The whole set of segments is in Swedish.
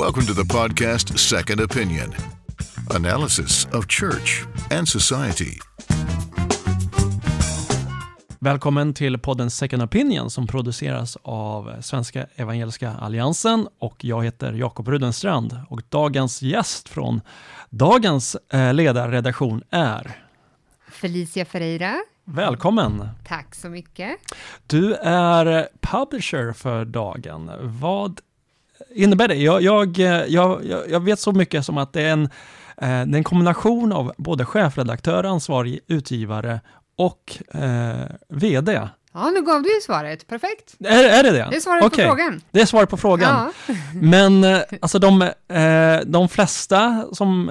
Welcome to the podcast Second Opinion analysis of church and society. Välkommen till podden Second Opinion som produceras av Svenska Evangeliska Alliansen och jag heter Jakob Rudenstrand och dagens gäst från dagens eh, ledarredaktion är Felicia Ferreira. Välkommen! Tack så mycket. Du är publisher för dagen. Vad innebär det? Jag, jag, jag, jag vet så mycket som att det är en, eh, det är en kombination av både chefredaktör, ansvarig utgivare och eh, VD. Ja, nu gav du ju svaret. Perfekt. Är, är det det? Det är svaret Okej. på frågan. Det är svaret på frågan. Ja. Men eh, alltså de, eh, de flesta som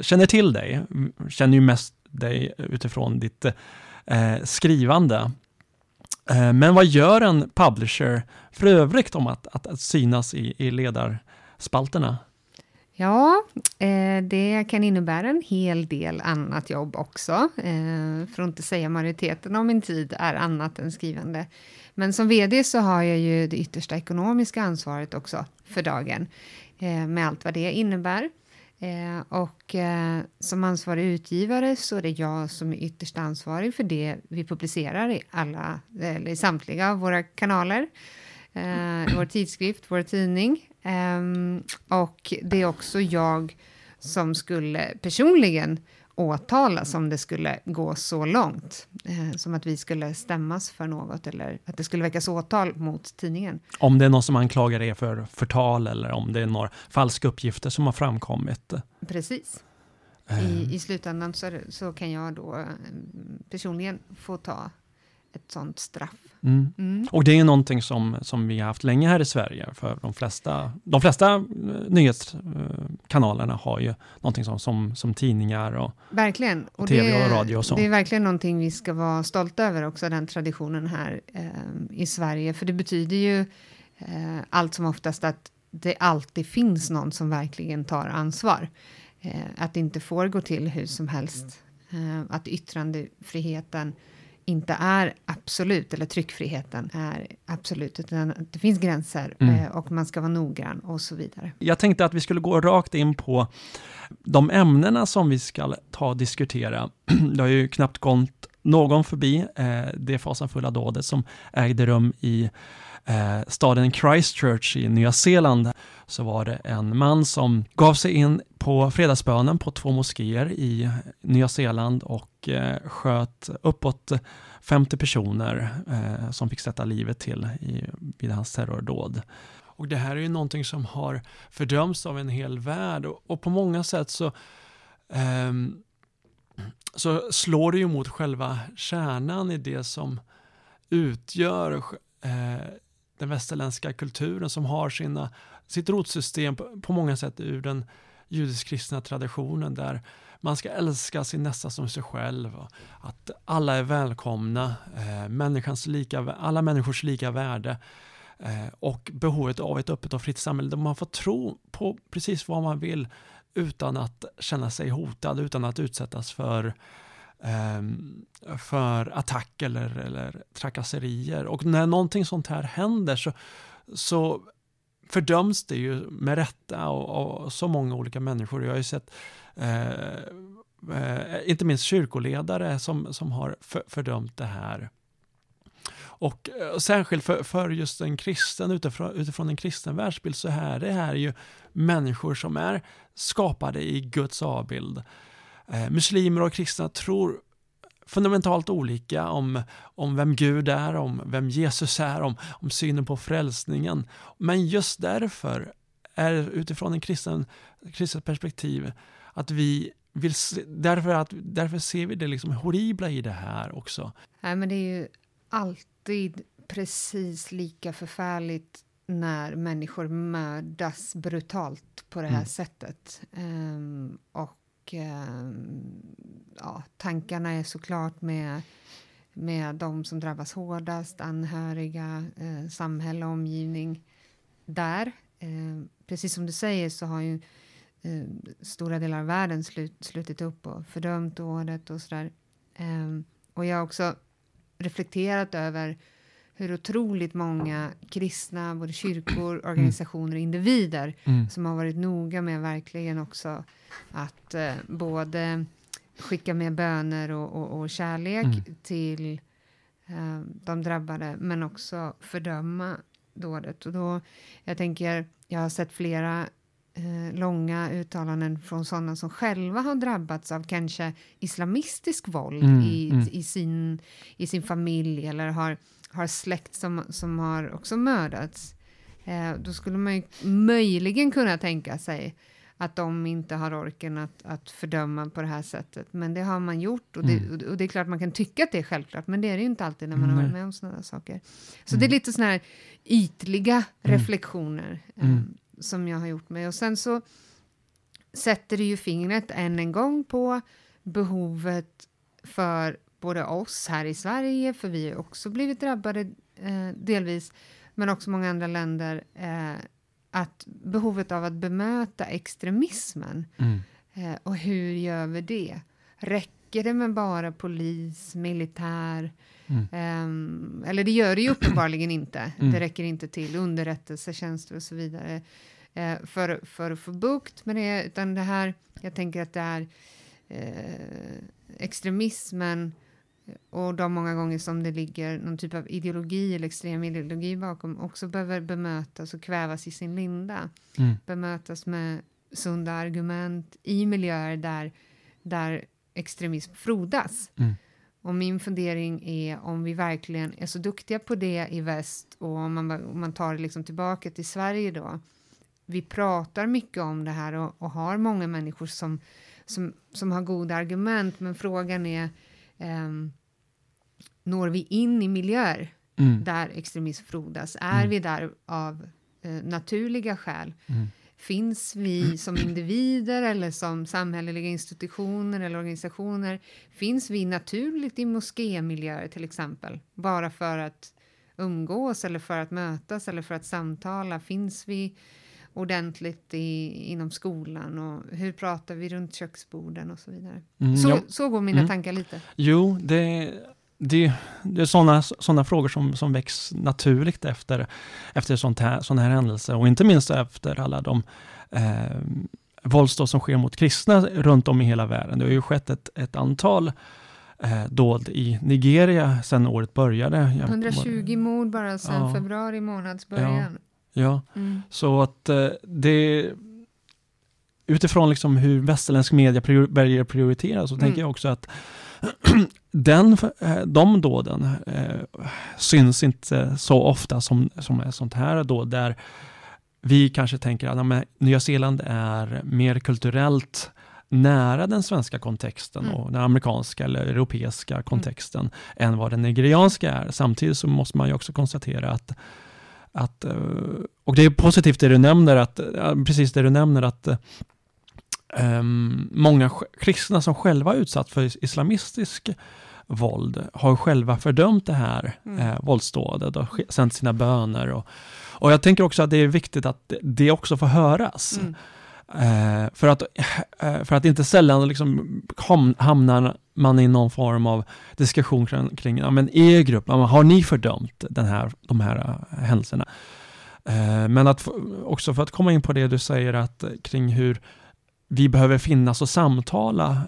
känner till dig känner ju mest dig utifrån ditt skrivande. Eh, men vad gör en publisher för övrigt om att, att, att synas i, i ledarspalterna? Ja, eh, det kan innebära en hel del annat jobb också. Eh, för att inte säga majoriteten av min tid är annat än skrivande. Men som VD så har jag ju det yttersta ekonomiska ansvaret också för dagen. Eh, med allt vad det innebär. Eh, och eh, som ansvarig utgivare så är det jag som är ytterst ansvarig för det vi publicerar i alla, eller i samtliga av våra kanaler. Eh, vår tidskrift, vår tidning. Ehm, och det är också jag som skulle personligen åtalas om det skulle gå så långt. Eh, som att vi skulle stämmas för något eller att det skulle väckas åtal mot tidningen. Om det är någon som anklagar er för förtal eller om det är några falska uppgifter som har framkommit. Precis. Eh, I, I slutändan så, så kan jag då eh, personligen få ta ett sånt straff. Mm. Mm. Och det är någonting som, som vi har haft länge här i Sverige, för de flesta, de flesta eh, nyhetskanalerna har ju någonting som, som, som tidningar och Verkligen. Och TV det, och radio och så. Det är verkligen någonting vi ska vara stolta över också, den traditionen här eh, i Sverige. För det betyder ju eh, allt som oftast att det alltid finns någon som verkligen tar ansvar. Eh, att det inte får gå till hur som helst. Eh, att yttrandefriheten inte är absolut, eller tryckfriheten är absolut, utan det finns gränser Mm. eh, och man ska vara noggrann och så vidare. Jag tänkte att vi skulle gå rakt in på de ämnena som vi ska ta och diskutera. Det har ju knappt gått någon förbi eh, det fasansfulla dådet som ägde rum i eh, staden Christchurch i Nya Zeeland. Så var det en man som gav sig in på fredagsbönen på två moskéer i Nya Zeeland och Eh, sköt uppåt 50 personer eh, som fick sätta livet till i, vid hans terrordåd. Och det här är ju någonting som har fördömts av en hel värld och, och på många sätt så, ehm, så slår det ju mot själva kärnan i det som utgör eh, den västerländska kulturen som har sina, sitt rotsystem på, på många sätt ur den judisk-kristna traditionen där man ska älska sin nästa som sig själv. Och att alla är välkomna, eh, människans lika, alla människors lika värde eh, och behovet av ett öppet och fritt samhälle där man får tro på precis vad man vill utan att känna sig hotad, utan att utsättas för ehm, för attack eller, eller trakasserier. Och när någonting sånt här händer så, så fördöms det ju med rätta och, och så många olika människor. Jag har ju sett eh, eh, inte minst kyrkoledare som, som har för, fördömt det här. Och eh, särskilt för, för just en kristen, utifrån, utifrån en kristen världsbild, så här det här är ju människor som är skapade i Guds avbild. Eh, muslimer och kristna tror fundamentalt olika om, om vem Gud är, om vem Jesus är, om, om synen på frälsningen. Men just därför är utifrån en kristen, kristet perspektiv att vi vill se, därför, att, därför ser vi det liksom horribla i det här också. Nej, men det är ju alltid precis lika förfärligt när människor mördas brutalt på det här Mm. sättet. Ehm, och Ehm, ja, tankarna är såklart med, med de som drabbas hårdast, anhöriga, eh, samhälle och omgivning. Där, eh, precis som du säger, så har ju eh, stora delar av världen slut, slutit upp och fördömt dådet och sådär. Ehm, och jag har också reflekterat över hur otroligt många kristna, både kyrkor, organisationer och individer mm. som har varit noga med verkligen också att eh, både skicka med böner och, och, och kärlek mm. till eh, de drabbade, men också fördöma dådet. Och då, jag tänker, jag har sett flera eh, långa uttalanden från sådana som själva har drabbats av kanske islamistisk våld mm, i, mm. i, sin, i sin familj eller har, har släkt som, som har också mördats. Eh, då skulle man ju möjligen kunna tänka sig att de inte har orken att, att fördöma på det här sättet. Men det har man gjort och det, mm. och det är klart man kan tycka att det är självklart, men det är det ju inte alltid när man mm. har varit med om sådana saker. Så mm. det är lite sådana här ytliga mm. reflektioner eh, som jag har gjort mig. Och sen så sätter det ju fingret än en gång på behovet för både oss här i Sverige, för vi har också blivit drabbade eh, delvis, men också många andra länder, eh, att behovet av att bemöta extremismen. Mm. Eh, och hur gör vi det? Räcker det med bara polis, militär? Mm. Um, eller det gör det ju uppenbarligen inte. Mm. Det räcker inte till underrättelsetjänster och så vidare uh, för, för att få bukt med det. Utan det här, jag tänker att det är uh, extremismen och de många gånger som det ligger någon typ av ideologi eller extrem ideologi bakom också behöver bemötas och kvävas i sin linda. Mm. Bemötas med sunda argument i miljöer där, där extremism frodas. Mm. Och min fundering är om vi verkligen är så duktiga på det i väst och om man, om man tar det liksom tillbaka till Sverige då. Vi pratar mycket om det här och, och har många människor som, som, som har goda argument, men frågan är um, når vi in i miljöer mm. där extremism frodas? Är mm. vi där av eh, naturliga skäl? Mm. Finns vi som individer eller som samhälleliga institutioner eller organisationer? Finns vi naturligt i moskémiljöer till exempel? Bara för att umgås eller för att mötas eller för att samtala? Finns vi ordentligt i, inom skolan och hur pratar vi runt köksborden och så vidare. Mm, så, så går mina mm. tankar lite. Jo, det det, det är sådana såna frågor som, som väcks naturligt efter, efter sånt här, sådana här händelser och inte minst efter alla de eh, våldsdåd som sker mot kristna runt om i hela världen. Det har ju skett ett, ett antal eh, dåd i Nigeria sedan året började. 120 mord bara sedan ja, februari månads början. Ja, ja. Mm. så att eh, det utifrån liksom hur västerländsk media prior, väljer prioritera så mm. tänker jag också att den, eh, de dåden eh, syns inte så ofta som, som är sånt här då där vi kanske tänker att Nya Zeeland är mer kulturellt nära den svenska kontexten mm. och den amerikanska eller europeiska mm. kontexten mm. än vad den nigerianska är. Samtidigt så måste man ju också konstatera att, att eh, och det är positivt det du nämner, att, precis det du nämner att um, många kristna som själva utsatt för islamistisk våld har själva fördömt det här mm. eh, våldsdådet och sänt sina böner. Och, och jag tänker också att det är viktigt att det också får höras. Mm. Eh, för, att, eh, för att inte sällan liksom hamnar man i någon form av diskussion kring, kring ja, men er grupp, har ni fördömt den här, de här uh, händelserna? Eh, men att också för att komma in på det du säger att kring hur vi behöver finnas och samtala.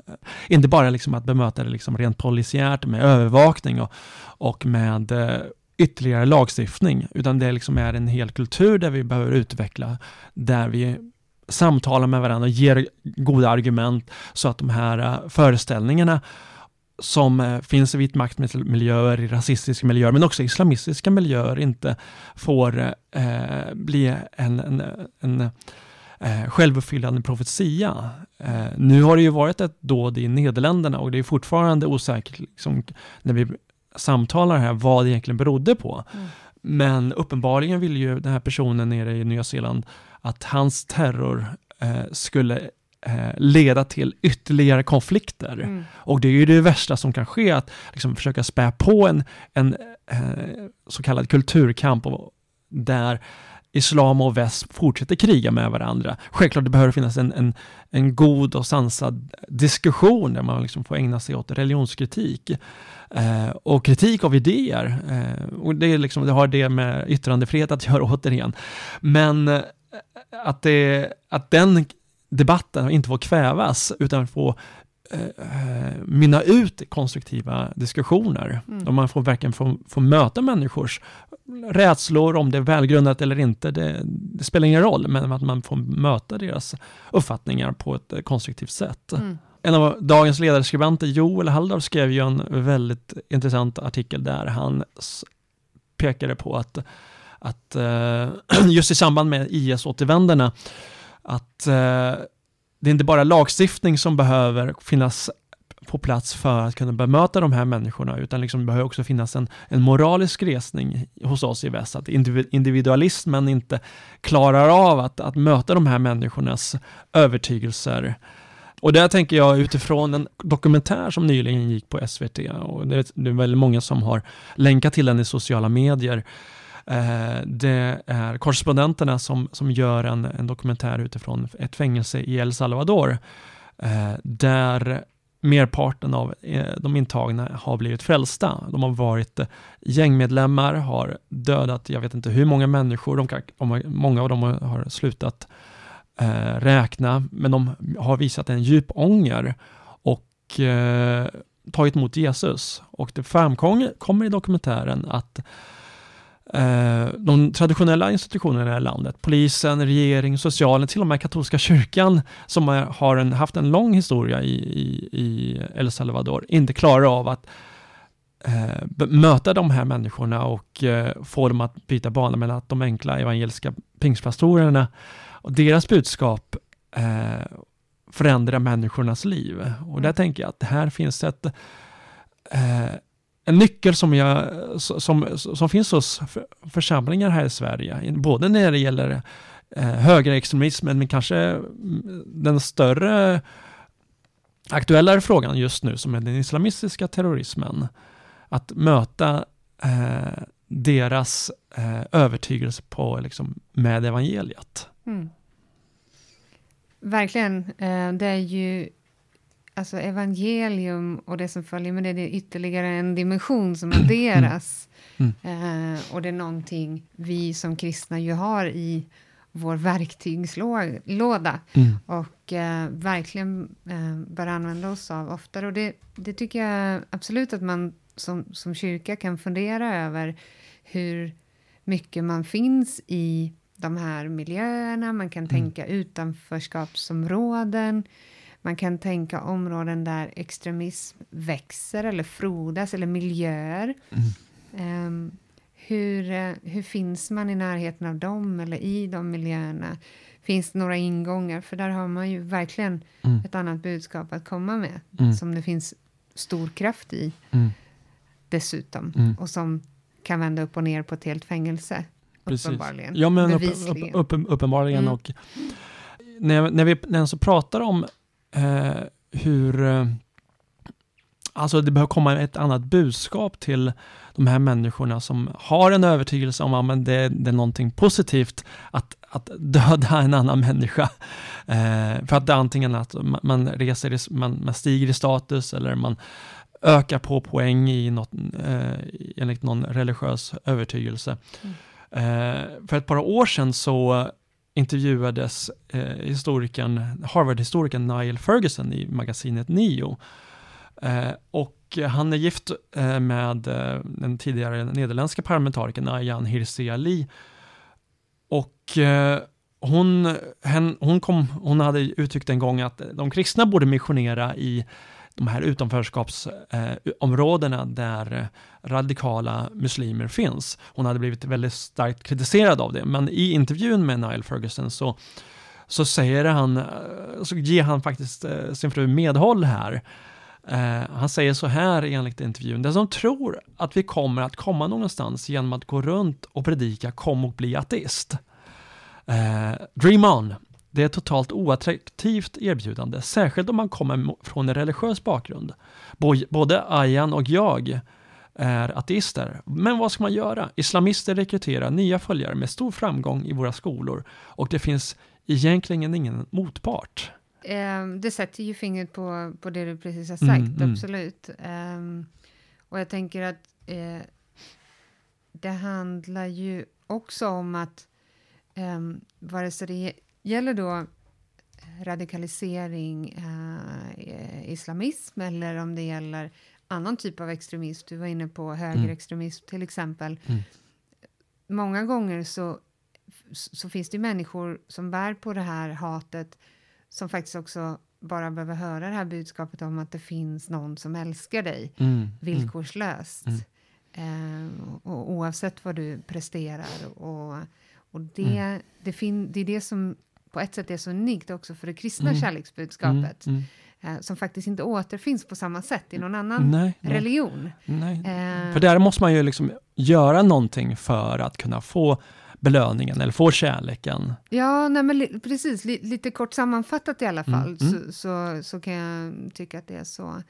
Inte bara liksom att bemöta det liksom rent polisiärt med övervakning och, och med eh, ytterligare lagstiftning, utan det liksom är en hel kultur där vi behöver utveckla, där vi samtalar med varandra och ger goda argument så att de här eh, föreställningarna som eh, finns i vit maktmiljöer, i rasistiska miljöer, men också islamistiska miljöer inte får eh, bli en, en, en eh, självuppfyllande profetia. Eh, nu har det ju varit ett dåd i Nederländerna och det är fortfarande osäkert liksom, när vi samtalar här vad det egentligen berodde på. Mm. Men uppenbarligen vill ju den här personen nere i Nya Zeeland att hans terror eh, skulle eh, leda till ytterligare konflikter. Mm. Och det är ju det värsta som kan ske, att liksom försöka spä på en, en eh, så kallad kulturkamp och, där islam och väst fortsätter kriga med varandra. Självklart det behöver finnas en, en, en god och sansad diskussion där man liksom får ägna sig åt religionskritik. Eh, och kritik av idéer. Eh, och det, är liksom, det har det med yttrandefrihet att göra återigen. Men eh, att, det, att den debatten inte får kvävas utan får eh, mynna ut i konstruktiva diskussioner. Mm. Och man får verkligen få, få möta människors rädslor, om det är välgrundat eller inte, det, det, spelar ingen roll, men att man får möta deras uppfattningar på ett konstruktivt sätt. Mm. En av dagens ledarskribenter, Joel Halldorf, skrev ju en väldigt intressant artikel där han pekade på att, att eh, just i samband med IS-återvändarna, att eh, det är inte bara lagstiftning som behöver finnas på plats för att kunna bemöta de här människorna, utan liksom det behöver också finnas en, en moralisk resning hos oss i väst, att individualismen inte klarar av att, att möta de här människornas övertygelser. Och där tänker jag utifrån en dokumentär som nyligen gick på SVT, och det är, det är väldigt många som har länkat till den i sociala medier, Eh, Eh, det är korrespondenterna som, som gör en, en dokumentär utifrån ett fängelse i El Salvador, eh, där merparten av eh, de intagna har blivit frälsta. De har varit gängmedlemmar, har dödat, jag vet inte hur många människor, de kan, de många av dem har slutat eh, räkna, men de har visat en djup ånger och eh, tagit emot Jesus. Och det framkommer i dokumentären att de traditionella institutionerna i landet, polisen, regering, socialen, till och med katolska kyrkan som har en, haft en lång historia i, i, i El Salvador, inte klarar av att eh, möta de här människorna och eh, få dem att byta bana mellan att de enkla evangeliska pingstpastorerna och deras budskap eh, förändrar människornas liv. Och där mm. tänker jag att här finns ett eh, en nyckel som, jag, som, som finns hos församlingar här i Sverige, både när det gäller eh, högerextremismen, men kanske mm, den större aktuellare frågan just nu, som är den islamistiska terrorismen. Att möta eh, deras eh, övertygelse på, liksom, med evangeliet. Mm. Verkligen. Eh, det är ju alltså evangelium och det som följer med det, det är ytterligare en dimension som adderas. Mm. Eh, och det är någonting vi som kristna ju har i vår verktygslåda mm. och eh, verkligen eh, bör använda oss av oftare. Och det, det tycker jag absolut att man som, som kyrka kan fundera över hur mycket man finns i de här miljöerna, man kan mm. tänka utanförskapsområden, man kan tänka områden där extremism växer eller frodas, eller miljöer. Mm. Um, hur, uh, hur finns man i närheten av dem eller i de miljöerna? Finns det några ingångar? För där har man ju verkligen mm. ett annat budskap att komma med, mm. som det finns stor kraft i mm. dessutom, mm. och som kan vända upp och ner på ett helt fängelse. Precis. Uppenbarligen. Ja, men upp, upp, upp, uppenbarligen. Mm. Och när, när vi när så pratar om eh, hur eh, Alltså det behöver komma ett annat budskap till de här människorna som har en övertygelse om att det, det är någonting positivt att, att döda en annan människa. Eh, för att det är antingen att man, reser, man, man stiger i status eller man ökar på poäng i något, eh, enligt någon religiös övertygelse. Mm. Eh, för ett par år sedan så intervjuades eh, historikern, Harvard-historikern Niall Ferguson i magasinet Neo. Eh, och han är gift eh, med eh, den tidigare nederländska parlamentarikern Ayaan Hirsi Ali. Och eh, hon, hen, hon, kom, hon hade uttryckt en gång att de kristna borde missionera i de här utanförskapsområdena eh, där radikala muslimer finns. Hon hade blivit väldigt starkt kritiserad av det, men i intervjun med Niall Ferguson så, så säger han, eh, så ger han faktiskt eh, sin fru medhåll här. Eh, han säger så här enligt intervjun, den som tror att vi kommer att komma någonstans genom att gå runt och predika kom och bli ateist. Eh, dream on, det är ett totalt oattraktivt erbjudande, särskilt om man kommer från en religiös bakgrund. Både Ayan och jag är ateister. Men vad ska man göra? Islamister rekryterar nya följare med stor framgång i våra skolor och det finns egentligen ingen motpart. Um, det sätter ju fingret på, på det du precis har sagt, mm, mm. absolut. Um, och jag tänker att uh, det handlar ju också om att um, vare sig det gäller då radikalisering, uh, islamism eller om det gäller annan typ av extremism, du var inne på högerextremism mm. till exempel. Mm. Många gånger så, så finns det människor som bär på det här hatet som faktiskt också bara behöver höra det här budskapet om att det finns någon som älskar dig mm. mm. villkorslöst. Mm. Eh, och oavsett vad du presterar. Och, och det, mm. det, fin, det är det som på ett sätt är så unikt också för det kristna mm. kärleksbudskapet. Mm. Mm. Eh, som faktiskt inte återfinns på samma sätt i någon annan nej, religion. Nej. Eh, för där måste man ju liksom göra någonting för att kunna få belöningen eller få kärleken. Ja, nej, men li precis. Li lite kort sammanfattat i alla fall mm. Så, så, så, kan jag tycka att det är så.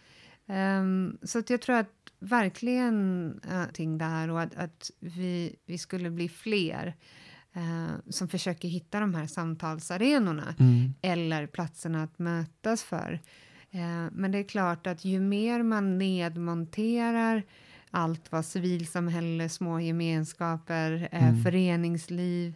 Um, så att jag tror att verkligen uh, där och att, att vi, vi skulle bli fler uh, som försöker hitta de här samtalsarenorna mm. eller platserna att mötas för. Uh, men det är klart att ju mer man nedmonterar allt vad civilsamhälle, små gemenskaper, eh, mm. föreningsliv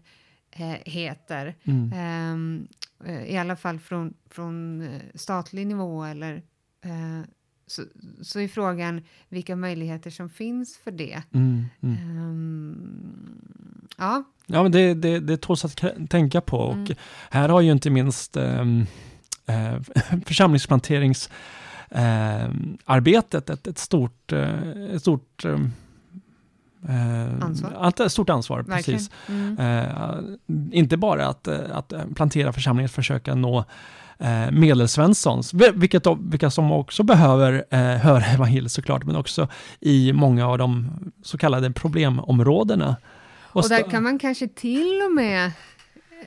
eh, heter. Mm. Eh, I alla fall från, från eh, statlig nivå eller eh, så, så är frågan vilka möjligheter som finns för det. Mm, mm. Um, ja. Ja, men det, det, det tåls att tänka på och mm. här har ju inte minst um, uh, församlingsplanterings eh, arbetet ett, ett stort, eh, ett stort eh, ansvar. Stort ansvar, Verkligen. precis. Mm. Eh, inte bara att, att plantera församlingen, försöka nå eh, medelsvenssons, vilket, vilka som också behöver eh, höra evangeliet såklart, men också i många av de så kallade problemområdena. Och, och där kan man kanske till och med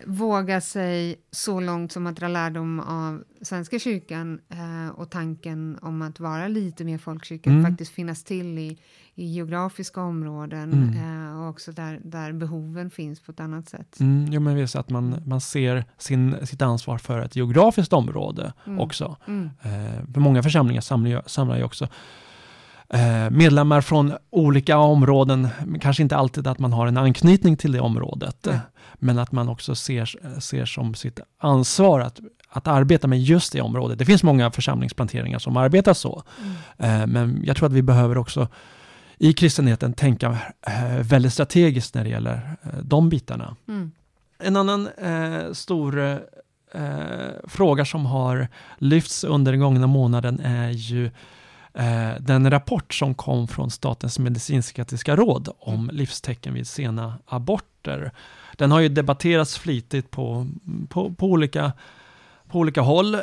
våga sig så långt som att dra lärdom av Svenska kyrkan eh, och tanken om att vara lite mer folkkyrka, mm. faktiskt finnas till i, i geografiska områden mm. eh, och också där, där behoven finns på ett annat sätt. Mm, jo, men visst att man, man ser sin, sitt ansvar för ett geografiskt område mm. också. Mm. Eh, för många församlingar samlar ju, samlar ju också medlemmar från olika områden, kanske inte alltid att man har en anknytning till det området, mm. men att man också ser, ser som sitt ansvar att, att arbeta med just det området. Det finns många församlingsplanteringar som arbetar så, mm. men jag tror att vi behöver också i kristenheten tänka väldigt strategiskt när det gäller de bitarna. Mm. En annan eh, stor eh, fråga som har lyfts under den gångna månaden är ju eh, den rapport som kom från Statens medicinsk-etiska råd om mm. livstecken vid sena aborter. Den har ju debatterats flitigt på, på, på olika, på olika håll.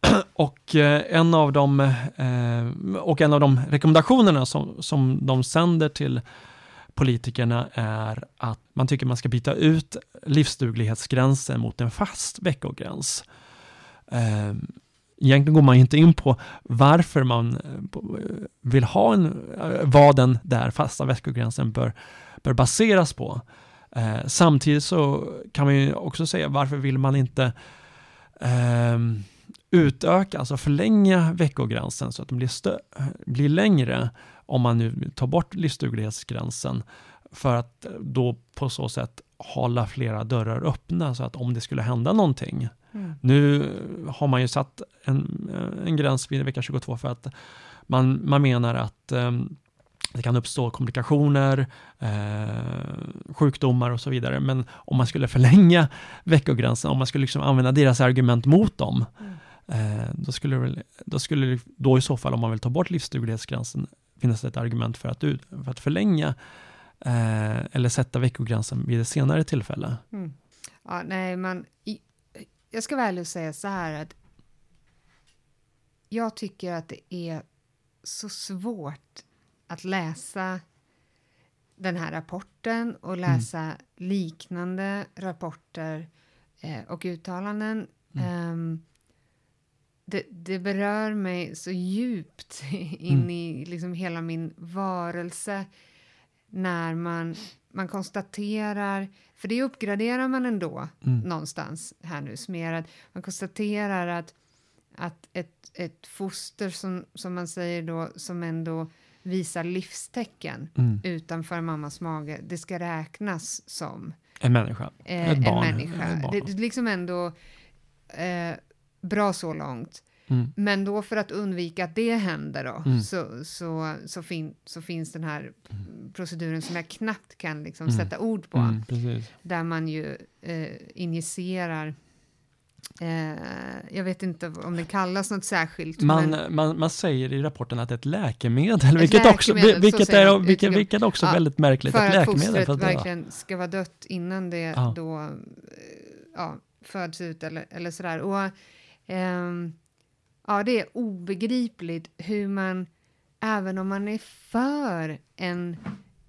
Och eh, en av de, eh, och en av de rekommendationerna som, som de sänder till politikerna är att man tycker man ska byta ut livsduglighetsgränsen mot en fast veckogräns. Egentligen går man inte in på varför man eh, eh, vill ha en, eh, vad den där fasta veckogränsen bör, bör baseras på. Eh, samtidigt så kan man ju också säga varför vill man inte eh, utöka, alltså förlänga veckogränsen så att den blir, blir längre om man nu tar bort livsduglighetsgränsen för att då på så sätt hålla flera dörrar öppna så att om det skulle hända någonting Mm. Nu har man ju satt en, en gräns vid vecka 22 för att man, man menar att um, det kan uppstå komplikationer, eh, sjukdomar och så vidare. Men om man skulle förlänga veckogränsen, om man skulle liksom använda deras argument mot dem, mm. eh, då skulle då skulle då i så fall, om man vill ta bort livsduglighetsgränsen, finnas det ett argument för att, för att förlänga eh, eller sätta veckogränsen vid ett senare tillfälle. Mm. Ja, nej, man, jag ska väl säga så här att jag tycker att det är så svårt att läsa den här rapporten och mm. läsa mm. liknande rapporter eh, och uttalanden. Mm. Um, det, det berör mig så djupt in mm. i liksom hela min varelse när man, man konstaterar, för det uppgraderar man ändå mm. någonstans här nu, smerad. Man konstaterar att, att ett, ett foster som, som man säger då, som ändå visar livstecken mm. utanför mammas mage, det ska räknas som en människa. Eh, ett barn. En människa. Det, det är liksom ändå eh, bra så långt. Mm. Men då för att undvika att det händer då, mm. så, så, så, fin, så, finns den här proceduren som jag knappt kan liksom mm. sätta ord på. Mm, där man ju eh, injicerar Eh, jag vet inte om det kallas något särskilt. Man, men... man, man säger i rapporten att det är ett läkemedel, ett vilket, läkemedel, också, vilket, är, vilket, vilket också ja, väldigt märkligt. För att läkemedel för att verkligen ska vara dött innan det ja. då eh, ja, föds ut eller, eller sådär. Och, eh, ja, det är obegripligt hur man, även om man är för en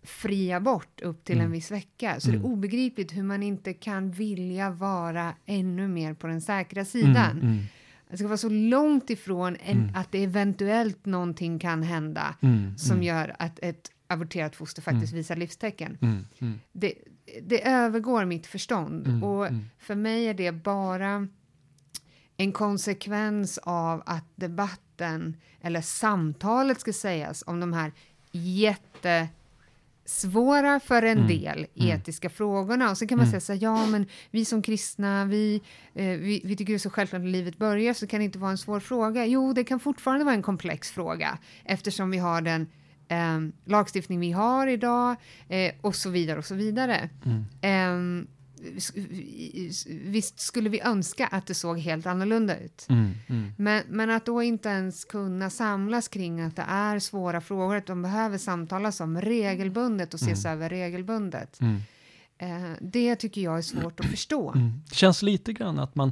fri abort upp till mm. en viss vecka. Så mm. det är mm. obegripligt hur man inte kan vilja vara ännu mer på den säkra sidan. Mm. mm. Det ska vara så långt ifrån en, mm. att det eventuellt någonting kan hända som gör att ett aborterat foster faktiskt visar livstecken. Det, det övergår mitt förstånd och för mig är det bara en konsekvens av att debatten, eller samtalet ska sägas, om de här jätte svåra för en mm. del mm. etiska mm. frågorna. Och så kan man mm. säga så här, ja men vi som kristna, vi, eh, vi, vi, tycker det är så självklart att livet börjar, så kan det inte vara en svår fråga. Jo, det kan fortfarande vara en komplex fråga, eftersom vi har den eh, lagstiftning vi har idag, eh, och så vidare och så vidare. Eh, visst skulle vi önska att det såg helt annorlunda ut. Mm, mm. Men, men att då inte ens kunna samlas kring att det är svåra frågor, att de behöver samtalas om regelbundet och ses mm. över regelbundet. Mm. Eh, det tycker jag är svårt att förstå. Mm. Det känns lite grann att man,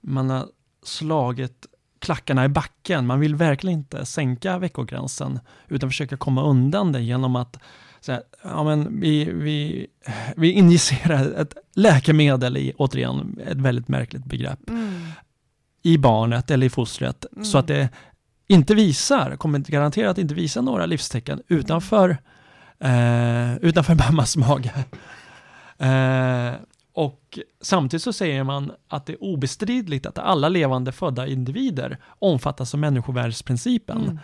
man har slagit klackarna i backen. Man vill verkligen inte sänka veckogränsen, utan försöka komma undan det genom att så här, ja, men vi, vi, vi injicerar ett läkemedel i, återigen, ett väldigt märkligt begrepp, mm. i barnet eller i fostret, mm. så att det inte visar, kommer inte garanterat inte visa några livstecken utanför, eh, utanför mammas mage. Eh, och samtidigt så säger man att det är obestridligt att alla levande födda individer omfattas av människovärdesprincipen. Mm.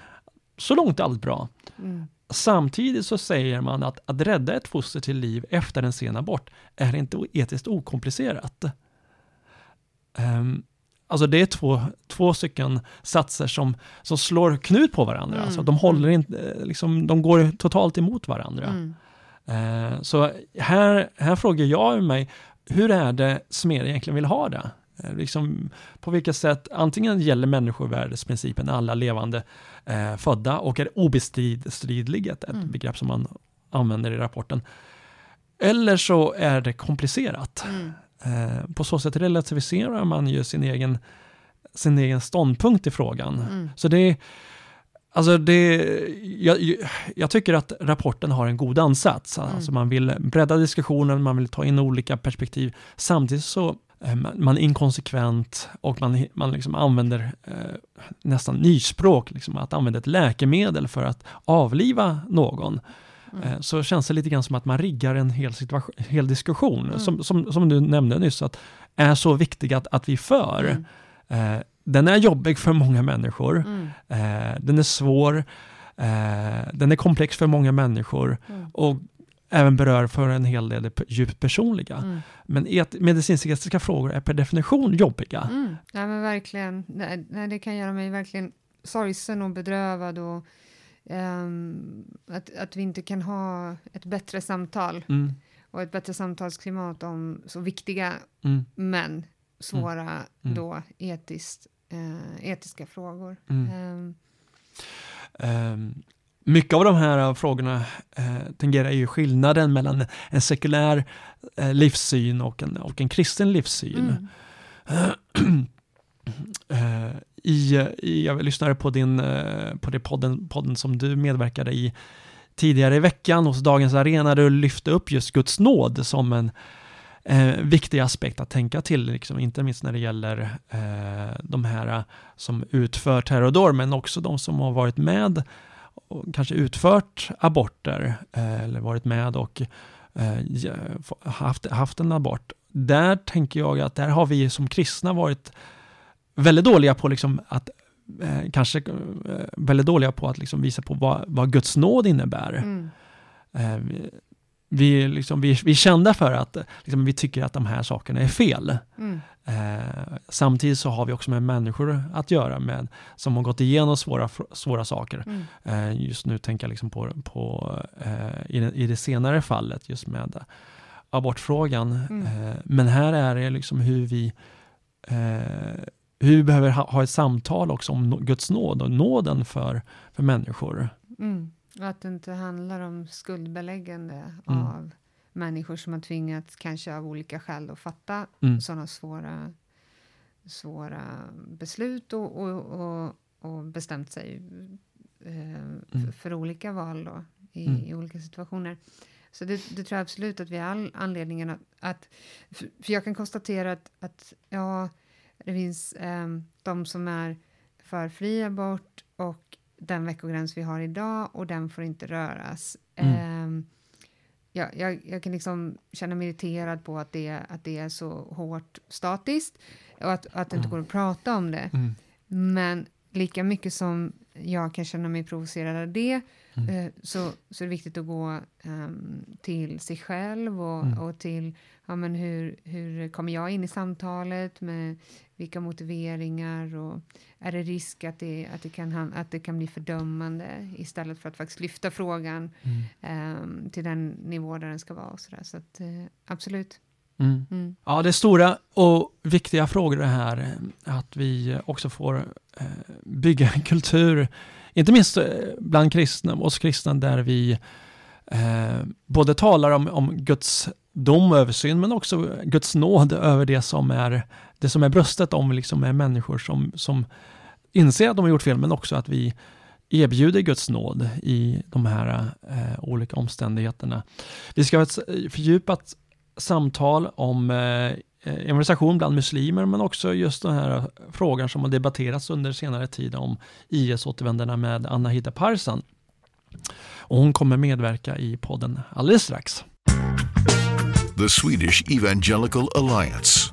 Så långt är allt bra. Mm. Samtidigt så säger man att att rädda ett foster till liv efter en sen abort är inte etiskt okomplicerat. Um, alltså det är två, två stycken satser som, som slår knut på varandra. Mm. Alltså de, håller mm. inte, liksom, de går totalt emot varandra. Mm. Uh, så här, här frågar jag mig, hur är det Smer egentligen vill ha det? Uh, liksom, på vilket sätt, antingen gäller människovärdesprincipen alla levande eh, födda och är obestridlig, ett, mm. begrepp som man använder i rapporten. Eller så är det komplicerat. Mm. Eh, på så sätt relativiserar man ju sin egen, sin egen ståndpunkt i frågan. Mm. Så det Alltså det, jag, jag, tycker att rapporten har en god ansats. Mm. Alltså man vill bredda diskussionen, man vill ta in olika perspektiv. Samtidigt så Eh, man är inkonsekvent och man, man liksom använder eh, nästan nyspråk, liksom, att använda ett läkemedel för att avliva någon. Mm. Eh, så känns det lite grann som att man riggar en hel, situation, hel diskussion, mm. som, som, som, du nämnde nyss, att är så viktig att, att vi för. Mm. Eh, den är jobbig för många människor, mm. eh, den är svår, eh, den är komplex för många människor mm. och även berör för en hel del djupt personliga. Mm. Men et, medicinsk-etiska frågor är per definition jobbiga. Mm. Ja, men verkligen. Nej, det kan göra mig verkligen sorgsen och bedrövad och um, att, att vi inte kan ha ett bättre samtal mm. och ett bättre samtalsklimat om så viktiga mm. men svåra mm. då etiskt, uh, etiska frågor. Um, um, mycket av de här frågorna eh, tangerar ju skillnaden mellan en sekulär eh, livssyn och en, och en kristen livssyn. Mm. eh, i, i, jag lyssnade på, din, eh, på det podden, podden som du medverkade i tidigare i veckan hos Dagens Arena, där du lyfte upp just Guds nåd som en eh, viktig aspekt att tänka till, liksom, inte minst när det gäller eh, de här som utför terrordåd, men också de som har varit med kanske utfört aborter eh, eller varit med och eh, haft, haft en abort. Där tänker jag att där har vi som kristna varit väldigt dåliga på liksom att eh, kanske väldigt dåliga på att liksom visa på vad, vad Guds nåd innebär. Mm. Vi, liksom, vi, vi är kända för att liksom, vi tycker att de här sakerna är fel. Mm. Eh, samtidigt så har vi också med människor att göra med, som har gått igenom svåra, svåra saker. Mm. Eh, just nu tänker jag liksom på, på eh, i, det, i, det, senare fallet, just med abortfrågan. Mm. Eh, men här är det liksom hur vi eh, hur vi behöver ha, ha, ett samtal också om Guds nåd och nåden för, för människor. Mm. Och att det inte handlar om skuldbeläggande mm. av människor som har tvingats, kanske av olika skäl, att fatta mm. sådana svåra, svåra beslut och, och, och, och bestämt sig eh, mm. för, för, olika val då, i, mm. i, olika situationer. Så det, det, tror jag absolut att vi har all anledning att... att för, för jag kan konstatera att, att ja, det finns eh, de som är för fri abort och den veckogräns vi har idag och den får inte röras. Mm. Eh, jag, jag, jag, kan liksom känna mig irriterad på att det, att det är så hårt statiskt och att, att det inte mm. går att prata om det. Mm. Men lika mycket som jag kan känna mig provocerad av det mm. eh, så, så är det viktigt att gå um, till sig själv och, mm. och till ja, men hur, hur kommer jag in i samtalet med vilka motiveringar och är det risk att det, att det, kan, att det kan bli fördömande istället för att faktiskt lyfta frågan mm. um, till den nivå där den ska vara. Och så så att, uh, absolut. Mm. Mm. Ja, det är stora och viktiga frågor det här, eh, att vi också får eh, bygga en kultur, inte minst eh, bland kristna, oss kristna, där vi eh, både talar om, om Guds dom och översyn, men också Guds nåd över det som är, det som är bröstet om liksom är människor som, som inser att de har gjort fel, men också att vi erbjuder Guds nåd i de här eh, olika omständigheterna. Vi ska ha ett fördjupat samtal om eh, evangelisation bland muslimer, men också just den här frågan som har debatterats under senare tid om IS-återvändarna med Anna Hida Parsan. Och hon kommer medverka i podden alldeles strax. The Swedish Evangelical Alliance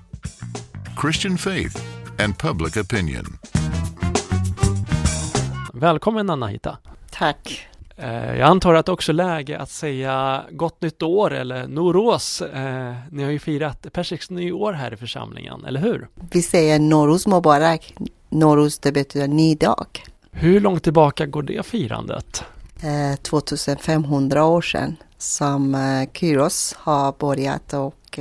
Christian Faith and Public Opinion Välkommen Anna-Hita. Tack. Eh, jag antar att det också är läge att säga gott nytt år eller Noros. Eh, ni har ju firat persisk nyår här i församlingen, eller hur? Vi säger Norus Mubarak. Norus det betyder ny dag. Hur långt tillbaka går det firandet? 2500 eh, år sedan som Kyros har börjat och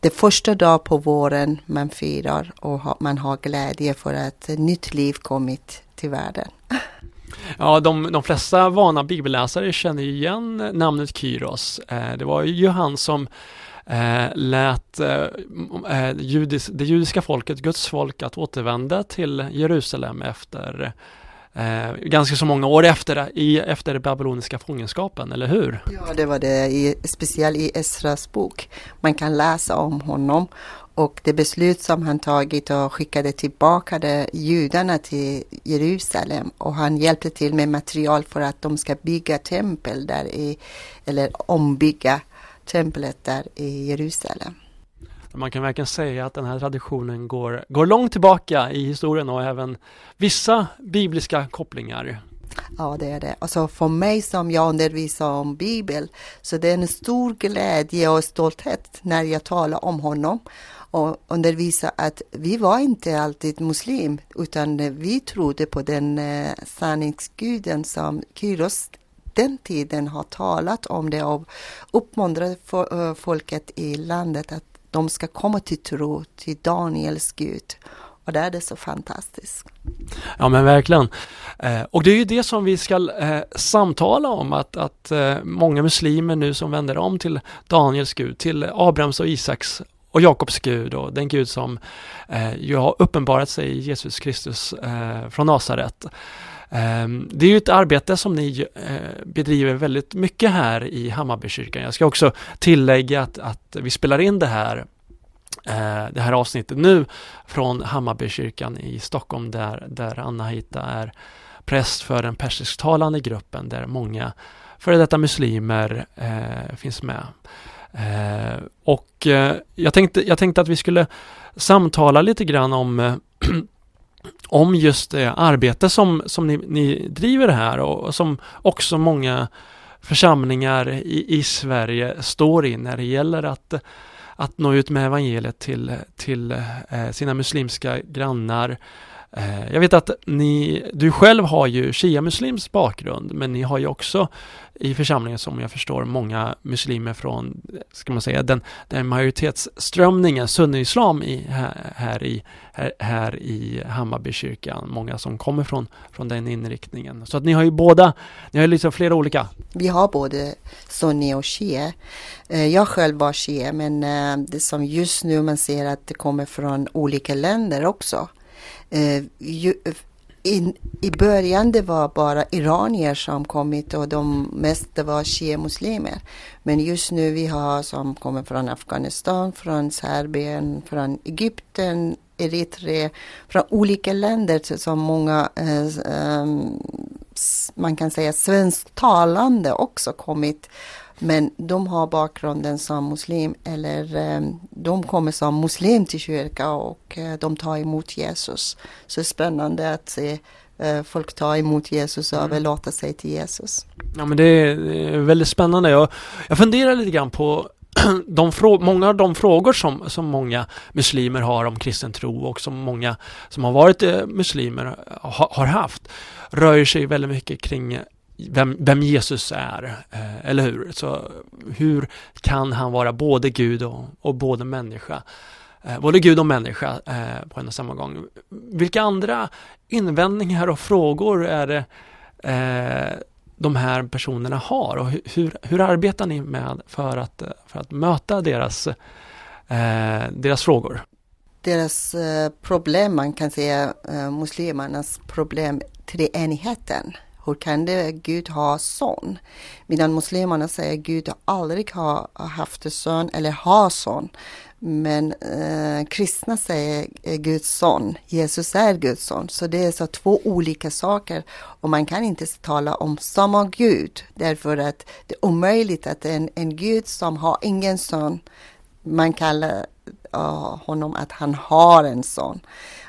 det första dag på våren man firar och man har glädje för att nytt liv kommit till världen. Ja, de, de flesta vana bibelläsare känner igen namnet Kyros. Eh, det var ju han som eh, lät eh, eh judis, det judiska folket, Guds folk, att återvända till Jerusalem efter Eh, ganska så många år efter, i, efter den babyloniska fångenskapen, eller hur? Ja, det var det, i, speciellt i Esras bok. Man kan läsa om honom och det beslut som han tagit och skickade tillbaka de judarna till Jerusalem och han hjälpte till med material för att de ska bygga tempel där i, eller ombygga templet där i Jerusalem. Man kan verkligen säga att den här traditionen går, går långt tillbaka i historien och även vissa bibliska kopplingar. Ja, det är det. Alltså för mig som jag undervisar om Bibeln, så det är en stor glädje och stolthet när jag talar om honom och undervisa att vi var inte alltid muslim utan vi trodde på den eh, sanningsguden som Kyros den tiden har talat om det och uppmuntrat eh, folket i landet att de ska komma till tro till Daniels Gud. Och det är det så fantastiskt. Ja men verkligen. Eh, och det är ju det som vi ska eh, samtala om, att, att eh, många muslimer nu som vänder om till Daniels Gud, till Abrahams och Isaks och Jakobs Gud och den Gud som eh, ju har uppenbarat sig i Jesus Kristus eh, från Nasaret. Eh, det är ju ett arbete som ni eh, bedriver väldigt mycket här i Hammarbykyrkan. Jag ska också tillägga att, att vi spelar in det här eh, det här avsnittet nu från Hammarbykyrkan i Stockholm där, där Anna Hita är präst för den persisktalande gruppen där många före detta muslimer eh, finns med. Eh, och eh, jag, tänkte, jag tänkte att vi skulle samtala lite grann om eh, om just det arbete som, som ni, ni driver här och som också många församlingar i, i Sverige står i när det gäller att, att nå ut med evangeliet till, till eh, sina muslimska grannar. Eh, jag vet att ni, du själv har ju shia-muslims bakgrund men ni har ju också i församlingen som jag förstår många muslimer från, ska man säga, den, den majoritetsströmningen, sunni-islam i, här, här, i, här, här i Hammarbykyrkan. Många som kommer från, från den inriktningen. Så att ni har ju båda, ni har ju liksom flera olika. Vi har både sunni och shia. Eh, jag själv var shia men eh, det som just nu man ser att det kommer från olika länder också. Eh, eh, in, I början det var bara iranier som kommit och de mesta var shia-muslimer. Men just nu vi har som kommer från Afghanistan, från Serbien, från Egypten, Eritrea, från olika länder som många, eh, ehm, man kan säga svensktalande också kommit men de har bakgrunden som muslim eller eh, de kommer som muslim till kyrkan och eh, de tar emot Jesus. Så det är spännande att se eh, folk ta emot Jesus och mm. överlåta sig till Jesus. Ja men det är väldigt spännande. Jag, jag funderar lite grann på de många av de frågor som, som många muslimer har om kristen tro och som många som har varit muslimer ha, har haft rör sig väldigt mycket kring vem, vem Jesus är, eh, eller hur? Så hur kan han vara både Gud och, och både människa? Eh, både Gud och människa eh, på en och samma gång. Vilka andra invändningar och frågor är det eh, de här personerna har och hur, hur arbetar ni med för att, för att möta deras, eh, deras frågor? Deras eh, problem, man kan säga muslimernas problem, treenigheten hur kan det Gud ha son? Medan muslimerna säger Gud aldrig har haft son eller har son. Men eh, kristna säger Guds son, Jesus är Guds son. Så det är så två olika saker och man kan inte tala om samma Gud därför att det är omöjligt att en, en Gud som har ingen son, man kallar uh, honom att han har en son.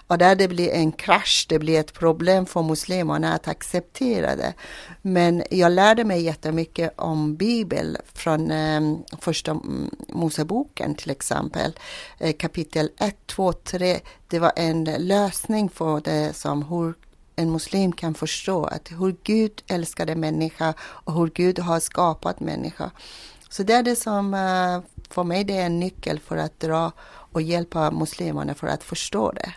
Och där det blir en krasch, det blir ett problem för muslimerna att acceptera det. Men jag lärde mig jättemycket om Bibeln från eh, första mm, Moseboken till exempel. Eh, kapitel 1, 2, 3. Det var en lösning för det som hur en muslim kan förstå att hur Gud älskade människa och hur Gud har skapat människa. Så det är det som eh, för mig det är en nyckel för att dra och hjälpa muslimerna för att förstå det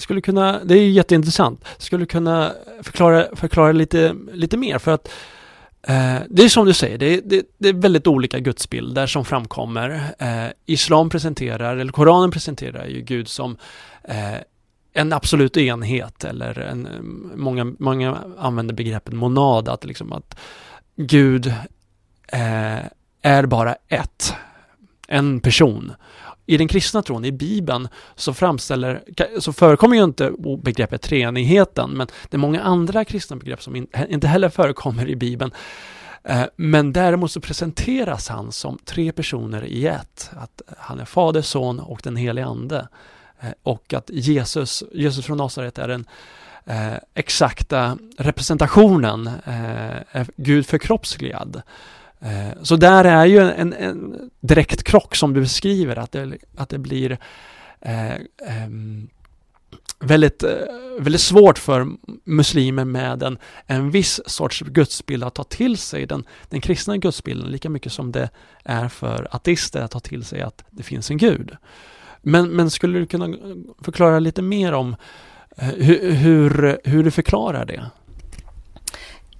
skulle kunna, det är jätteintressant, skulle kunna förklara, förklara lite, lite mer för att eh, det är som du säger, det är, det, det är väldigt olika gudsbilder som framkommer. Eh, Islam presenterar, eller Koranen presenterar ju Gud som eh, en absolut enhet eller en, många, många använder begreppet monad, att, liksom att Gud eh, är bara ett, en person i den kristna tron, i Bibeln, så framställer, så förekommer ju inte begreppet treenigheten, men det är många andra kristna begrepp som inte heller förekommer i Bibeln. Eh, men däremot så presenteras han som tre personer i ett. Att han är Fader, Son och den helige Ande. Eh, och att Jesus, Jesus från Nasaret är den eh, exakta representationen, Gud förkroppsligad. Eh, så där är ju en, en direkt krock som du beskriver, att det, att det blir eh, eh, väldigt, eh, väldigt svårt för muslimer med en, en viss sorts gudsbild att ta till sig den, den kristna gudsbilden lika mycket som det är för ateister att ta till sig att det finns en gud. Men, men skulle du kunna förklara lite mer om eh, hur, hur, hur du förklarar det?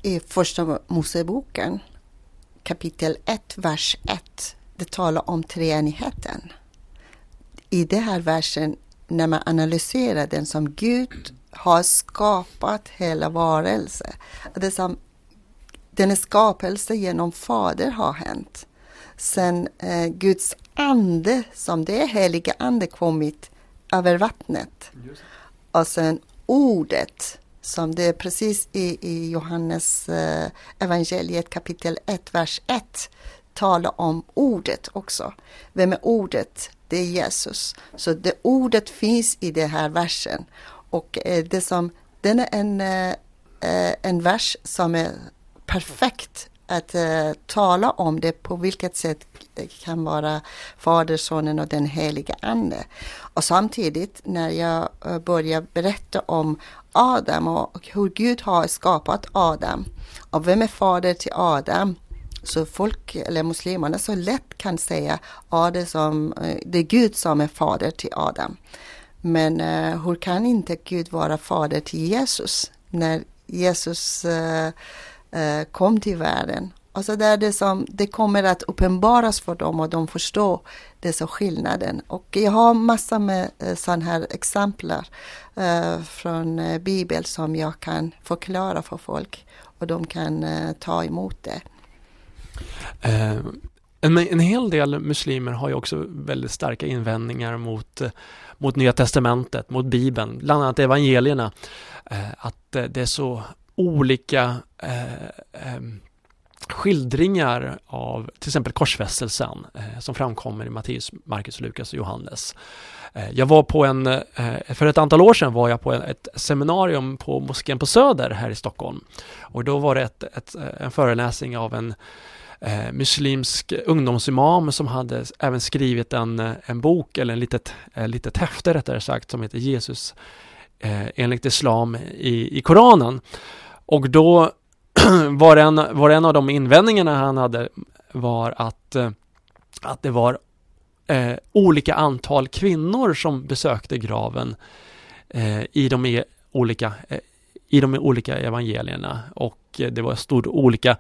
I första Moseboken kapitel 1, vers 1, det talar om treenigheten. I den här versen, när man analyserar den som Gud har skapat hela varelsen. Det som den skapelse genom Fader har hänt. Sen eh, Guds ande, som det är heliga ande, kommit över vattnet. Och sen ordet, som det är precis i, i Johannes eh, evangeliet kapitel 1, vers 1, talar om ordet också. Vem är ordet? Det är Jesus. Så det ordet finns i den här versen. Och eh, det som, den är en, eh, eh, en vers som är perfekt att eh, tala om det på vilket sätt det kan vara Fader, Sonen och den heliga Ande. Och samtidigt när jag eh, börjar berätta om Adam och hur Gud har skapat Adam och vem är fader till Adam så folk, eller muslimerna, så lätt kan säga att det, som, eh, det är Gud som är fader till Adam. Men eh, hur kan inte Gud vara fader till Jesus när Jesus eh, eh kom till världen. Alltså det, är det, som, det kommer att uppenbaras för dem och de förstår dessa skillnaden. Och jag har massor med eh, sådana här exempel eh, från eh, Bibeln som jag kan förklara för folk och de kan eh, ta emot det. Eh, en, en hel del muslimer har ju också väldigt starka invändningar mot, eh, mot Nya Testamentet, mot Bibeln, bland annat evangelierna. Att det är så olika eh, eh, skildringar av till exempel korsfästelsen eh, som framkommer i Matteus, Markus, Lukas och Johannes. Eh, jag var på en, eh, för ett antal år sedan var jag på ett seminarium på moskén på Söder här i Stockholm. Och då var det ett, ett, eh, en föreläsning av en eh, muslimsk ungdomsimam som hade även skrivit en, eh, en bok eller en litet, eh, litet häfte rättare sagt som heter Jesus eh, enligt Islam i, i Koranen. Och då var en, var en av de invändningarna han hade var att, eh, att det var eh, olika antal kvinnor som besökte graven eh, i, de e, olika, eh, i de olika evangelierna och eh, det var stod olika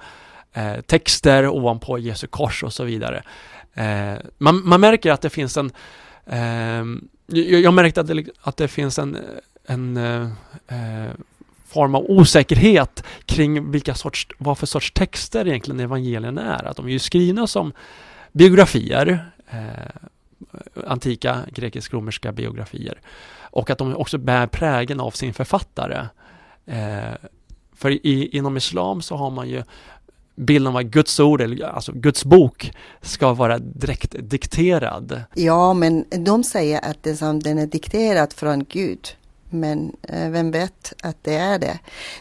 eh, texter ovanpå Jesu kors och så vidare. Eh, man, man, märker att det finns en eh, jag, jag märkte att det, att det finns en, en form av osäkerhet kring vilka sorts, vad för sorts texter egentligen evangelierna är. Att de är ju skrivna som biografier, eh, antika grekisk-romerska biografier. Och att de också bär prägen av sin författare. Eh, för i, inom islam så har man ju bilden av att Guds ord, eller alltså Guds bok, ska vara direkt dikterad. Ja, men de säger att den är dikterad från Gud. Men eh, vem vet att det är det?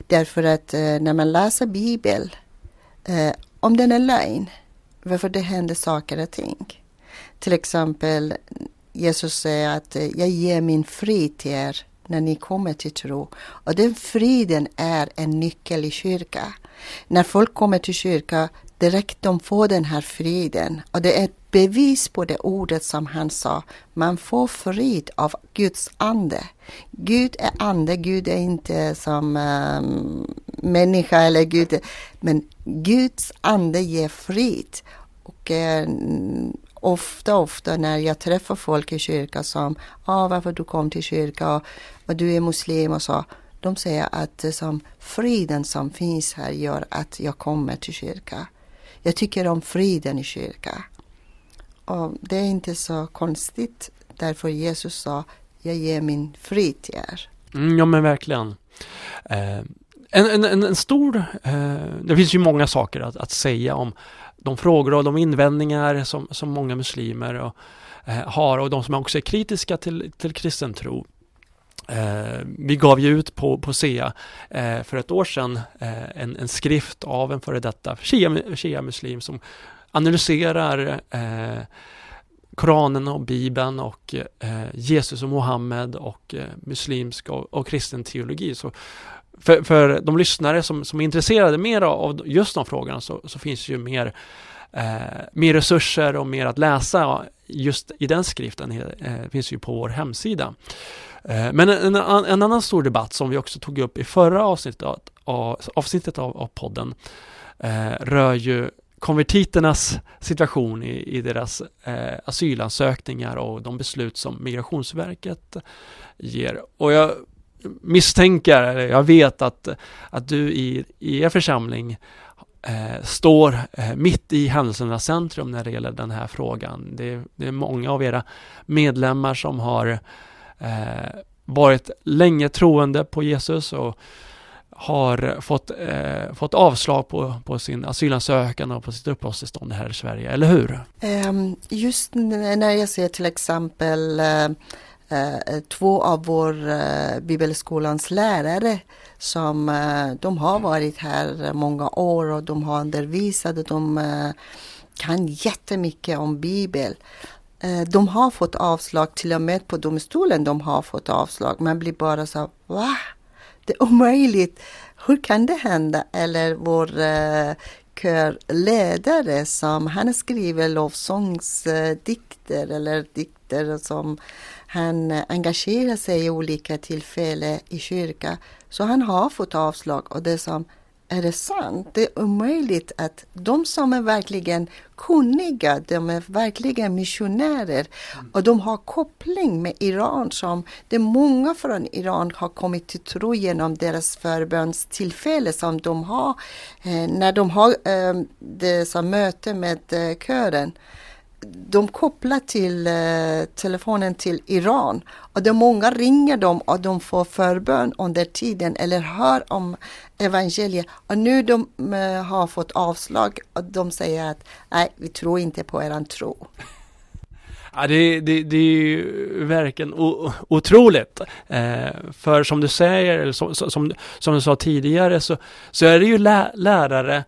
Därför att eh, när man läser Bibeln, eh, om den är lögn, varför det händer saker och ting. Till exempel Jesus säger att eh, jag ger min frid till er när ni kommer till tro. Och den friden är en nyckel i kyrkan. När folk kommer till kyrkan direkt de får den här friden. Och det är ett bevis på det ordet som han sa. Man får frid av Guds ande. Gud är ande, Gud är inte som um, människa eller Gud. Men Guds ande ger frid. Och uh, ofta, ofta när jag träffar folk i kyrkan som, ah, varför du kom till kyrkan och, och du är muslim och så. De säger att som friden som finns här gör att jag kommer till kyrkan. Jag tycker om friden i kyrkan. Och det är inte så konstigt därför Jesus sa jag ger min frid till er. Mm, ja men verkligen. Eh, en, en, en, stor, eh, det finns ju många saker att, att, säga om de frågor och de invändningar som, som många muslimer och, eh, har och de som också är kritiska till, till kristen tro. Eh, vi gav ju ut på, på SEA eh, för ett år sedan eh, en, en, skrift av en före detta shia-muslim som analyserar eh, Koranen och Bibeln och eh, Jesus och Mohammed och eh, muslimsk och, och, kristen teologi. Så för, för de lyssnare som, som är intresserade mer av just de frågorna så, så finns ju mer, eh, mer resurser och mer att läsa just i den skriften eh, finns ju på vår hemsida. Eh, men en, en, annan stor debatt som vi också tog upp i förra avsnittet av, avsnittet av, av podden eh, rör ju konvertiternas situation i, i deras eh, asylansökningar och de beslut som Migrationsverket ger. Och jag misstänker, eller jag vet att, att du i, i er församling eh, står eh, mitt i händelsernas centrum när det gäller den här frågan. Det är, det är många av era medlemmar som har eh, varit länge troende på Jesus och har fått, eh, fått avslag på, på sin asylansökan och på sitt uppehållstillstånd här i Sverige, eller hur? Ehm, just när jag ser till exempel eh, eh, två av vår eh, bibelskolans lärare som eh, de har varit här många år och de har undervisat och de eh, kan jättemycket om bibel. De har fått avslag, till och med på domstolen de har fått avslag. Man blir bara så va? Det är omöjligt. Hur kan det hända? Eller vår eh, körledare som han skriver lovsångsdikter eller dikter som han engagerar sig i olika tillfällen i kyrka. Så han har fått avslag och det som är det sant? Det är omöjligt att de som är verkligen kunniga, de är verkligen missionärer och de har koppling med Iran som det är många från Iran har kommit till tro genom deras förbönstillfälle som de har eh, när de har eh, det som möte med eh, kören de kopplar till eh, telefonen till Iran och det många ringer dem och de får förbön under tiden eller hör om evangeliet och nu de eh, har fått avslag och de säger att nej, vi tror inte på eran tro. Ja, det, det, det är ju verkligen otroligt. Eh, för som du säger, eller som, som, som du sa tidigare, så, så är det ju lä lärare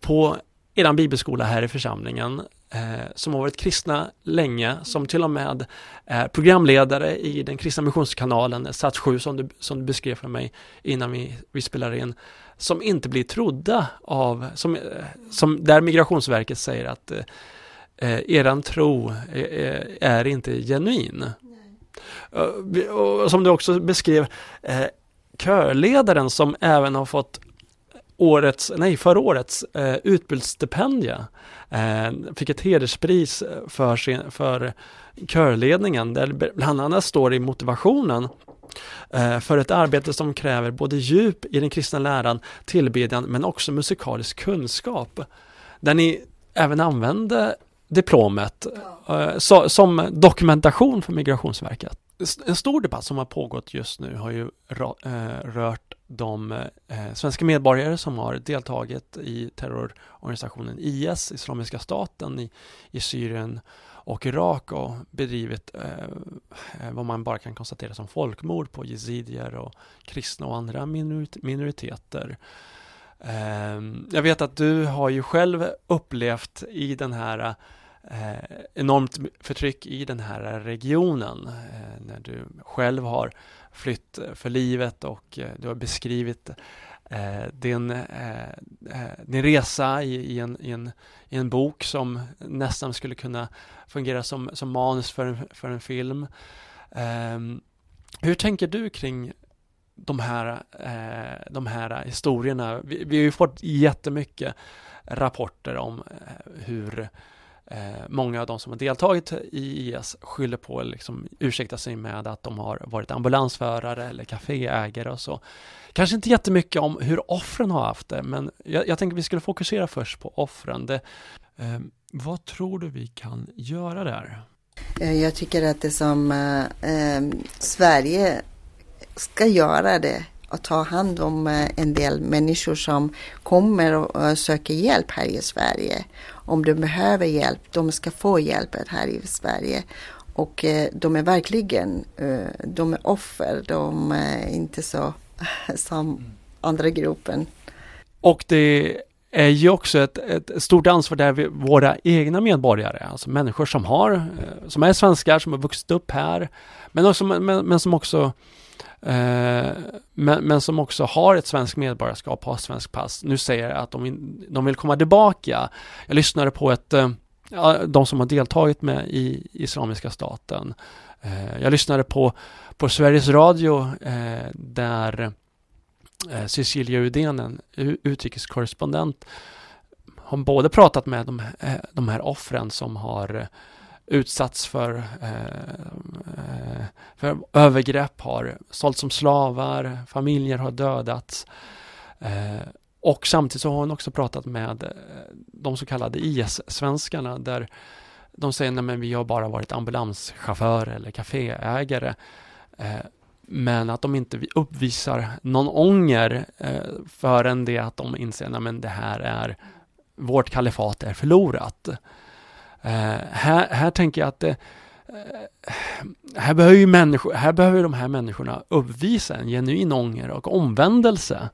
på er bibelskola här i församlingen som har varit kristna länge, som till och med är programledare i den kristna missionskanalen Sats 7 som du, som du beskrev för mig innan vi, vi spelar in, som inte blir trodda av, som, som där Migrationsverket säger att eh, eran tro är, är inte genuin. Och, och som du också beskrev, eh, körledaren som även har fått årets, nej förra årets eh, utbildningsstipendium eh, fick ett hederspris för, sin, för körledningen där bland annat står i motivationen eh, för ett arbete som kräver både djup i den kristna läran, tillbedjan men också musikalisk kunskap. Där ni även använde diplomet eh, so, som dokumentation för Migrationsverket. En stor debatt som har pågått just nu har ju eh, rört de eh, eh, svenska medborgare som har deltagit i terrororganisationen IS, Islamiska staten i, i Syrien och Irak och bedrivit eh, eh vad man bara kan konstatera som folkmord på jezidier och kristna och andra minoriteter. Ehm, jag vet att du har ju själv upplevt i den här eh, eh, enormt förtryck i den här regionen. Eh, när du själv har flytt för livet och eh, du har beskrivit eh, din, eh, eh, din resa i, i, en, i, en, i en bok som nästan skulle kunna fungera som, som manus för en, för en film. Ehm, hur tänker du kring de här, eh, de här historierna? Vi, vi har ju fått jättemycket rapporter om eh, hur Eh, Eh, många av de som har deltagit i IS skyller på, liksom, ursäktar sig med att de har varit ambulansförare eller kaféägare och så. Kanske inte jättemycket om hur offren har haft det, men jag, jag tänker vi skulle fokusera först på offren. Det, eh, vad tror du vi kan göra där? Eh, jag tycker att det som eh, eh Sverige ska göra det och ta hand om en del människor som kommer och söker hjälp här i Sverige om de behöver hjälp, de ska få hjälp här i Sverige. Och eh, de är verkligen, eh, de är offer, de är inte så som andra gruppen. Och det är ju också ett, ett stort ansvar där vi, våra egna medborgare, alltså människor som har, eh, som är svenskar, som har vuxit upp här, men, också, men, men som också Eh, men, men, som också har ett svenskt medborgarskap, har svensk pass, nu säger att de, de vill komma tillbaka. Jag lyssnade på ett, eh, de som har deltagit med i Islamiska staten. Eh, jag lyssnade på, på Sveriges Radio där Cecilia Udén, en utrikeskorrespondent, har både pratat med de, de här offren som har utsatts för eh, eh, För övergrepp har sålts som slavar, familjer har dödats. Eh, och samtidigt så har hon också pratat med eh, de så kallade IS-svenskarna där de säger att vi har bara varit ambulanschaufförer eller kaféägare. Eh, men att de inte uppvisar någon ånger eh, förrän det att de inser att det här är vårt kalifat är förlorat. Eh, här, här tänker jag att det, eh, här, behöver ju människor, här behöver de här människorna uppvisa en genuin ånger och omvändelse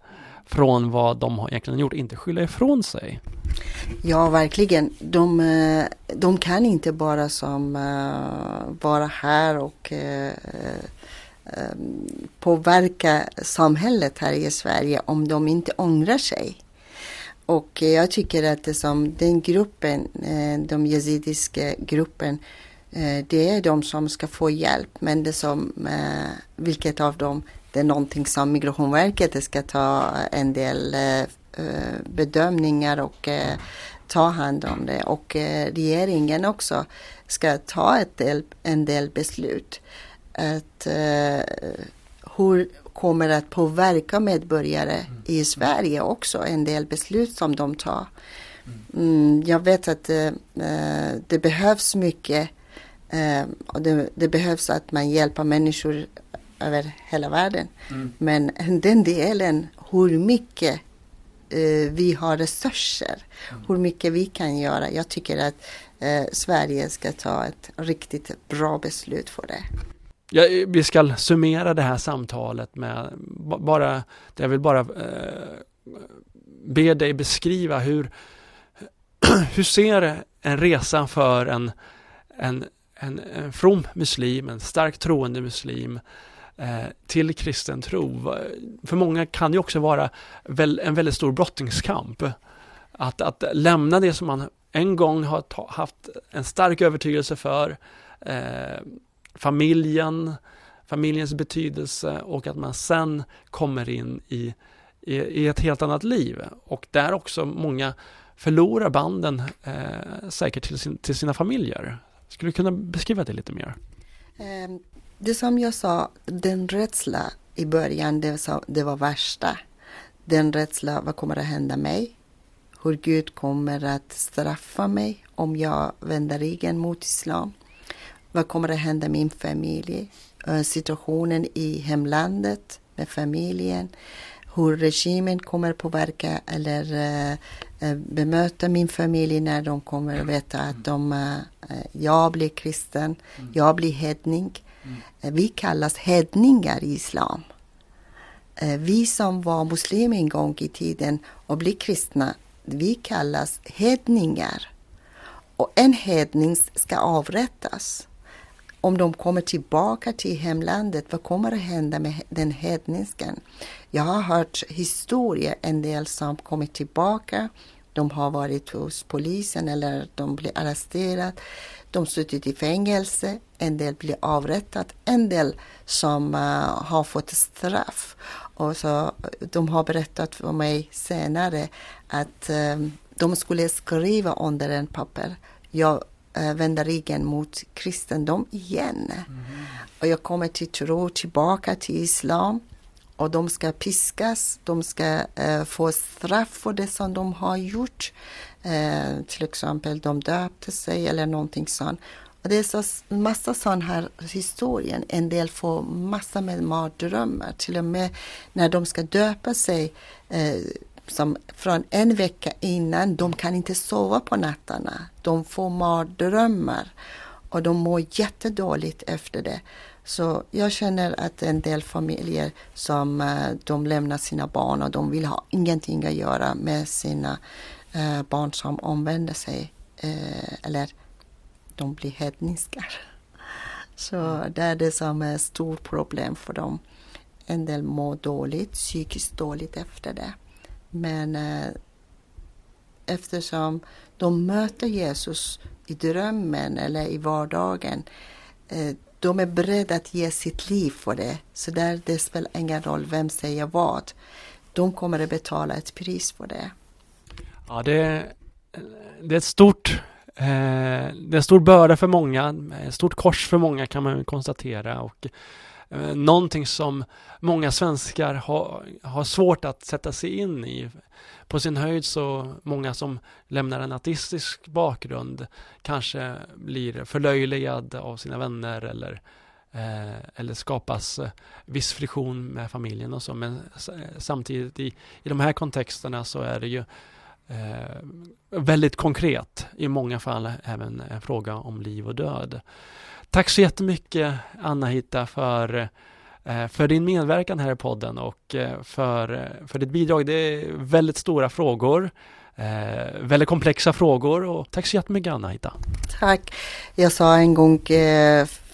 från vad de har egentligen gjort, inte skylla ifrån sig. Ja, verkligen. De, eh, de kan inte bara som eh, vara här och påverka samhället här i Sverige om de inte ångrar sig. Och eh, jag tycker att det som den gruppen, eh, de yazidiska gruppen, eh, det är de som ska få hjälp. Men det som, vilket av dem, det är någonting som Migrationsverket ska ta en del bedömningar och ta hand om det. Och regeringen också ska ta ett del, en del beslut att hur kommer att påverka medborgare mm. i Sverige också, en del beslut som de tar. Mm, jag vet att eh, det behövs mycket eh, och det, det, behövs att man hjälper människor över hela världen. Mm. Men den delen, hur mycket eh, vi har resurser, mm. hur mycket vi kan göra. Jag tycker att Sverige ska ta ett riktigt bra beslut för det. Ja, eh, vi ska summera det här samtalet med bara, jag vill bara eh, be dig beskriva hur, hur ser en resa för en, en, en, en from muslim, en starkt troende muslim eh, till kristen tro. För många kan det också vara väl, en väldigt stor brottningskamp. Att, att lämna det som man en gång har ta, haft en stark övertygelse för eh, familjen, familjens betydelse och att man sen kommer in i, i, i ett helt annat liv. Och där också många förlorar banden eh, säkert till, sin, till sina familjer. Skulle du kunna beskriva det lite mer? Ehm, det som jag sa, den rädsla i början, det, var, det var värsta. Den rädsla, vad kommer att hända mig? Hur Gud kommer att straffa mig om jag vänder ryggen mot islam. Vad kommer att hända min familj? Eh, situationen i hemlandet med familjen. Hur regimen kommer påverka eller uh, bemöta min familj när de kommer att veta att de, uh, jag blir kristen, mm. jag blir hedning. Mm. Vi kallas hedningar i islam. Vi som var muslimer en gång i tiden och blir kristna, vi kallas hedningar. Och en hedning ska avrättas om de kommer tillbaka till hemlandet, vad kommer att hända med den hedniskan? Jag har hört historier, en del som kommit tillbaka. De har varit hos polisen eller de blir arresterade. De suttit i fängelse, en del blir avrättade, en del som uh, har fått straff. Och så, de har berättat för mig senare att um, de skulle skriva under en papper. Jag Eh, vända ryggen mot kristendom igen. Mm. Och jag kommer till tro tillbaka till islam och de ska piskas, de ska eh, få straff för det som de har gjort. Eh, till exempel de döpte sig eller någonting sånt. Och det är så massa sån här historien. En del får massa med mardrömmar. Till och med när de ska döpa sig eh, som från en vecka innan, de kan inte sova på nätterna. De får mardrömmar och de mår jättedåligt efter det. Så jag känner att en del familjer som eh, de lämnar sina barn och de vill ha ingenting att göra med sina eh, barn som omvänder sig eh, eller de blir hedniskar. Så det är det som är ett stort problem för dem. En del mår dåligt, psykiskt dåligt efter det. Men eh, eftersom de möter Jesus i drömmen eller i vardagen, eh, de är beredda att ge sitt liv för det. Så där det spelar ingen roll vem säger vad. De kommer att betala ett pris för det. Ja, det, det är ett stort eh, det är en stor börda för många, ett stort kors för många kan man konstatera och Eh, någonting som många svenskar har, har svårt att sätta sig in i. På sin höjd så många som lämnar en ateistisk bakgrund kanske blir förlöjligad av sina vänner eller eh, eller skapas eh, viss friktion med familjen och så. Men eh, samtidigt i, i de här kontexterna så är det ju eh, väldigt konkret, i många fall även en fråga om liv och död. Tack så jättemycket Anna-Hitta för eh, för din medverkan här i podden och eh, för, eh, för ditt bidrag. Det är väldigt stora frågor, väldigt komplexa frågor och tack så jättemycket Anna-Hitta. Tack. Jag sa en gång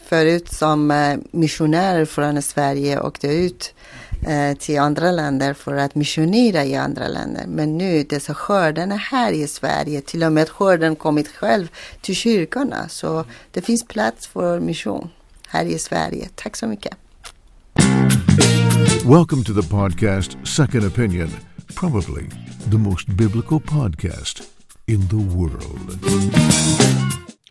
förut som missionär från Sverige åkte ut Eh, till andra länder för att missionera i andra länder. Men nu dessa skördarna här i Sverige, till och med skörden kommit själv till kyrkorna. Så det finns plats för mission här i Sverige. Tack så mycket. Welcome to the podcast Second Opinion, probably the most biblical podcast in the world.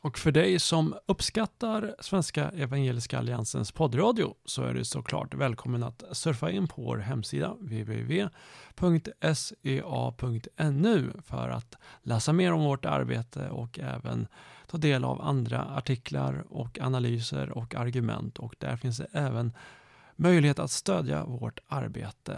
Och för dig som uppskattar Svenska Evangeliska Alliansens poddradio så är du såklart välkommen att surfa in på vår hemsida www.sea.nu för att läsa mer om vårt arbete och även ta del av andra artiklar och analyser och argument. Och där finns det även möjlighet att stödja vårt arbete.